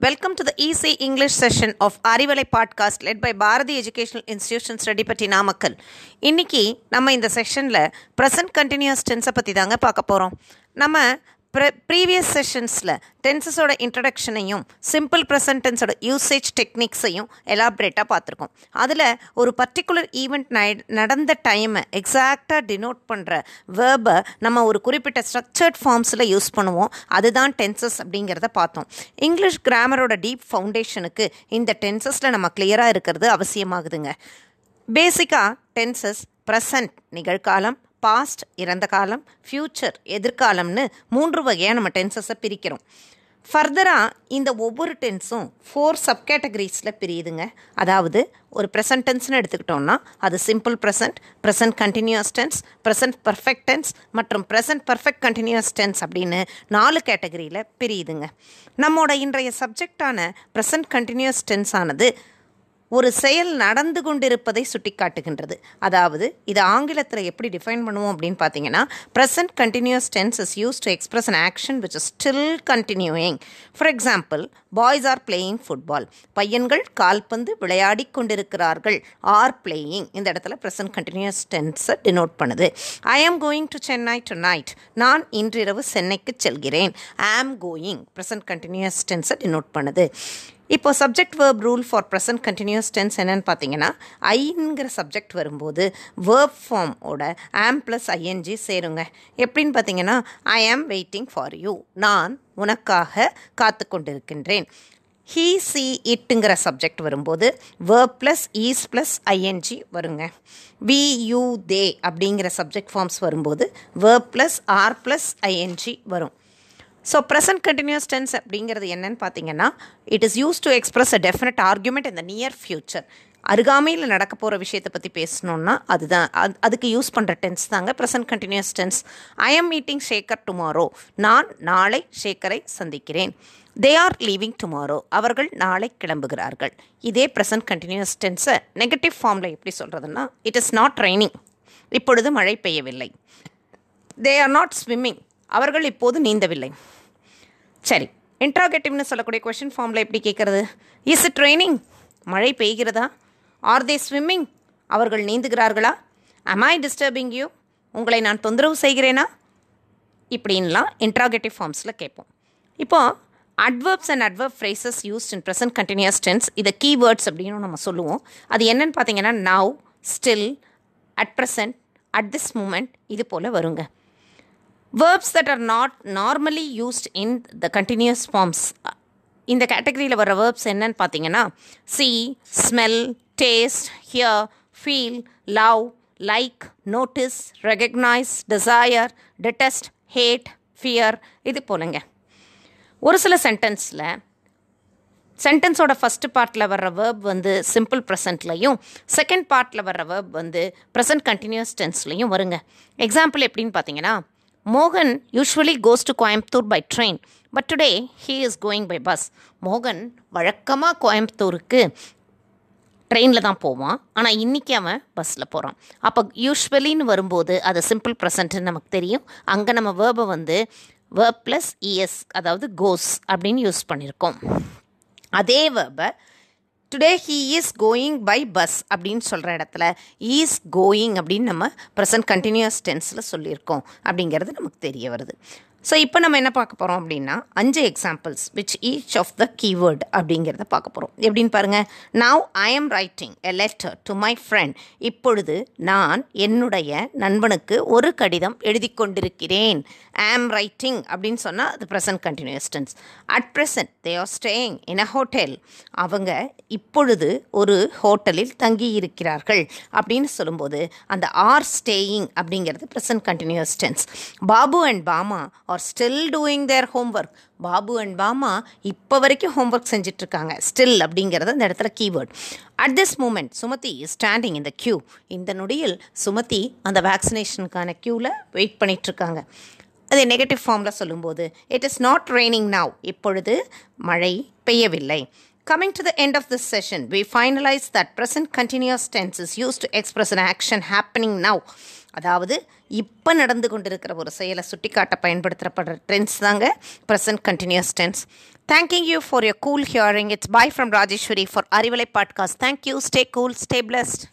Welcome to the Easy English session of Arivalai podcast led by Bharathi educational institution பற்றி நாமக்கல் இன்றைக்கி நம்ம இந்த செஷனில் ப்ரெசன்ட் கண்டினியூஸ் டென்ஸை பற்றி தாங்க பார்க்க போகிறோம் நம்ம ப்ர ப்ரீவியஸ் செஷன்ஸில் டென்சஸோட இன்ட்ரடக்ஷனையும் சிம்பிள் ப்ரெசன்ட் டென்ஸோட யூசேஜ் டெக்னிக்ஸையும் எலாபரேட்டாக பார்த்துருக்கோம். அதில் ஒரு பர்டிகுலர் ஈவெண்ட் நடந்த டைமை எக்ஸாக்டாக டினோட் பண்ணுற வேர்பை நம்ம ஒரு குறிப்பிட்ட ஸ்ட்ரக்சர்ட் ஃபார்ம்ஸில் யூஸ் பண்ணுவோம். அதுதான் டென்சஸ் அப்படிங்கிறத பார்த்தோம். இங்கிலீஷ் கிராமரோட டீப் ஃபவுண்டேஷனுக்கு இந்த டென்சஸில் நம்ம கிளியராக இருக்கிறது அவசியமாகுதுங்க. பேசிக்காக டென்சஸ் ப்ரெசன்ட் நிகழ்காலம் பாஸ்ட் இறந்த காலம் ஃப்யூச்சர் எதிர்காலம்னு மூன்று வகையாக நம்ம டென்சஸை பிரிக்கிறோம். ஃபர்தராக இந்த ஒவ்வொரு டென்ஸும் ஃபோர் சப்கேட்டகரிஸில் பிரியுதுங்க. அதாவது ஒரு ப்ரெசன்ட் டென்ஸ்னு எடுத்துக்கிட்டோம்னா அது simple present present continuous tense present perfect tense மற்றும் ப்ரெசன்ட் பர்ஃபெக்ட் கண்டினியூஸ் டென்ஸ் அப்படின்னு நாலு கேட்டகரியில் பிரியுதுங்க. நம்மோட இன்றைய சப்ஜெக்டான ப்ரெசன்ட் கண்டினியூஸ் டென்ஸ் ஆனது ஒரு செயல் நடந்து கொண்டிருப்பதை சுட்டிக்காட்டுகின்றது. அதாவது இது ஆங்கிலத்தில் எப்படி டிஃபைன் பண்ணுவோம் அப்படின்னு பார்த்தீங்கன்னா present continuous tense is use to express an action which is still continuing for example boys are playing football பையன்கள் கால்பந்து விளையாடி கொண்டிருக்கிறார்கள். ஆர் பிளேயிங் இந்த இடத்துல ப்ரெசன்ட் கண்டினியூஸ் டென்ஸை டினோட் பண்ணுது. I am going to Chennai tonight நான் இன்றிரவு சென்னைக்கு செல்கிறேன். I am going present continuous டென்ஸை denote பண்ணுது. இப்போ subject verb rule for present continuous tense என்னன்னு பார்த்தீங்கன்னா ஐங்கிற சப்ஜெக்ட் வரும்போது வேர்ப் ஃபார்மோட ஆம் ப்ளஸ் ஐஎன்ஜி சேருங்க. எப்படின்னு பார்த்தீங்கன்னா ஐ ஆம் வெயிட்டிங் ஃபார் யூ நான் உனக்காக காத்து கொண்டிருக்கின்றேன். ஹீ சி இட்டுங்கிற சப்ஜெக்ட் வரும்போது verb plus is plus ING வருங்க. வி யூ தே அப்படிங்கிற சப்ஜெக்ட் ஃபார்ம்ஸ் வரும்போது verb plus are plus ING வரும். ஸோ ப்ரெசன்ட் கண்டினியூஸ் டென்ஸ் அப்படிங்கிறது என்னன்னு பார்த்தீங்கன்னா it is use to express a definite argument இந்த நியர் ஃபியூச்சர் அருகாமையில் நடக்க போகிற விஷயத்தை பற்றி பேசணுன்னா அதுதான். அது அதுக்கு யூஸ் பண்ணுற டென்ஸ் தாங்க present continuous tense I am meeting Shekar tomorrow நான் நாளை ஷேக்கரை சந்திக்கிறேன். தே ஆர் லீவிங் டுமாரோ அவர்கள் நாளை கிளம்புகிறார்கள். இதே ப்ரெசன்ட் கண்டினியூஸ் டென்ஸை நெகட்டிவ் ஃபார்மில் எப்படி சொல்கிறதுன்னா இட் இஸ் நாட் ட்ரைனிங் இப்பொழுது மழை பெய்யவில்லை. தே ஆர் நாட் ஸ்விம்மிங் அவர்கள் இப்போது நீந்தவில்லை. சரி இன்ட்ராகேட்டிவ்னு சொல்லக்கூடிய கொஷின் ஃபார்மில் எப்படி கேட்குறது? இஸ் இட் ட்ரைனிங் மழை பெய்கிறதா? ஆர் தே ஸ்விம்மிங் அவர்கள் நீந்துகிறார்களா? அம் ஐ டிஸ்டர்பிங் யூ உங்களை நான் தொந்தரவு செய்கிறேனா? இப்படின்லாம் இன்ட்ராகேட்டிவ் ஃபார்ம்ஸில் கேட்போம். இப்போது adverbs and adverb phrases used in present continuous tense இதை கீவேர்ட்ஸ் அப்படின்னு நம்ம சொல்லுவோம். அது என்னன்னு பார்த்தீங்கன்னா now still at present at this moment இது போல் வருங்க. Verbs that are not normally used in the continuous forms இந்த கேட்டகரியில் வர வேர்ப்ஸ் என்னன்னு பார்த்தீங்கன்னா see smell taste hear feel love like notice recognise desire detest hate fear இது போலங்க. ஒரு சில சென்டென்ஸில் சென்டென்ஸோட ஃபஸ்ட்டு பார்ட்டில் வர்ற வேர்ப் வந்து சிம்பிள் ப்ரெசண்ட்லையும் செகண்ட் பார்ட்டில் வர்ற வேர்ப் வந்து ப்ரெசன்ட் கண்டினியூஸ் டென்ஸ்லையும் வருங்க. எக்ஸாம்பிள் எப்படின்னு பார்த்தீங்கன்னா மோகன் usually goes to Coimbatore by train but today he is going by bus மோகன் வழக்கமாக கோயம்புத்தூருக்கு ட்ரெயினில் தான் போவான். ஆனால் இன்றைக்கி அவன் பஸ்ஸில் போகிறான் அப்போ யூஸ்வலின்னு வரும்போது அது சிம்பிள் ப்ரெசன்ட்னு நமக்கு தெரியும். அங்கே நம்ம வேர்பை வந்து வேர்ப் ப்ளஸ் இஎஸ் அதாவது கோஸ் அப்படின்னு யூஸ் பண்ணியிருக்கோம் அதே வேர்பை today he is going by bus அப்படின்னு சொல்கிற இடத்துல ஈஸ் கோயிங் அப்படின்னு நம்ம ப்ரெசன்ட் கண்டினியூஸ் டென்ஸில் சொல்லியிருக்கோம். அப்படிங்கிறது நமக்கு தெரிய வருது. ஸோ இப்போ நம்ம என்ன பார்க்க போகிறோம் அப்படின்னா அஞ்சு examples which each of the keyword அப்படிங்கிறத பார்க்க போகிறோம் எப்படின்னு பாருங்கள் now I am writing a letter to my friend இப்பொழுது நான் என்னுடைய நண்பனுக்கு ஒரு கடிதம் எழுதி கொண்டிருக்கிறேன். ஆம் ரைட்டிங் அப்படின்னு சொன்னால் அது present continuous tense at present they are staying in a hotel அவங்க இப்பொழுது ஒரு ஹோட்டலில் தங்கி இருக்கிறார்கள் அப்படின்னு சொல்லும்போது அந்த ஆர் ஸ்டேயிங் அப்படிங்கிறது present continuous tense Babu and Bama are still doing their homework Babu and Bama இப்போ வரைக்கும் ஹோம்ஒர்க் செஞ்சிட்ருக்காங்க. ஸ்டில் அப்படிங்கிறது அந்த இடத்துல keyword at this moment Sumathi is standing இந்த க்யூ இந்த நொடியில் சுமதி அந்த வேக்சினேஷனுக்கான க்யூவில் வெயிட் பண்ணிகிட்ருக்காங்க அது நெகட்டிவ் ஃபார்மில் சொல்லும்போது it is not raining now இப்பொழுது மழை பெய்யவில்லை. Coming to the end of this session, we finalize that present continuous tense is used to express an action happening now. அதாவது இப்போ நடந்து கொண்டிருக்கிற ஒரு செயலை சுட்டிக்காட்ட பயன்படுத்தப்படுற டென்ஸ் தாங்க present continuous tense thank you you for your cool hearing it's bye from Rajeswari for Arivalai podcast thank you stay cool stay blessed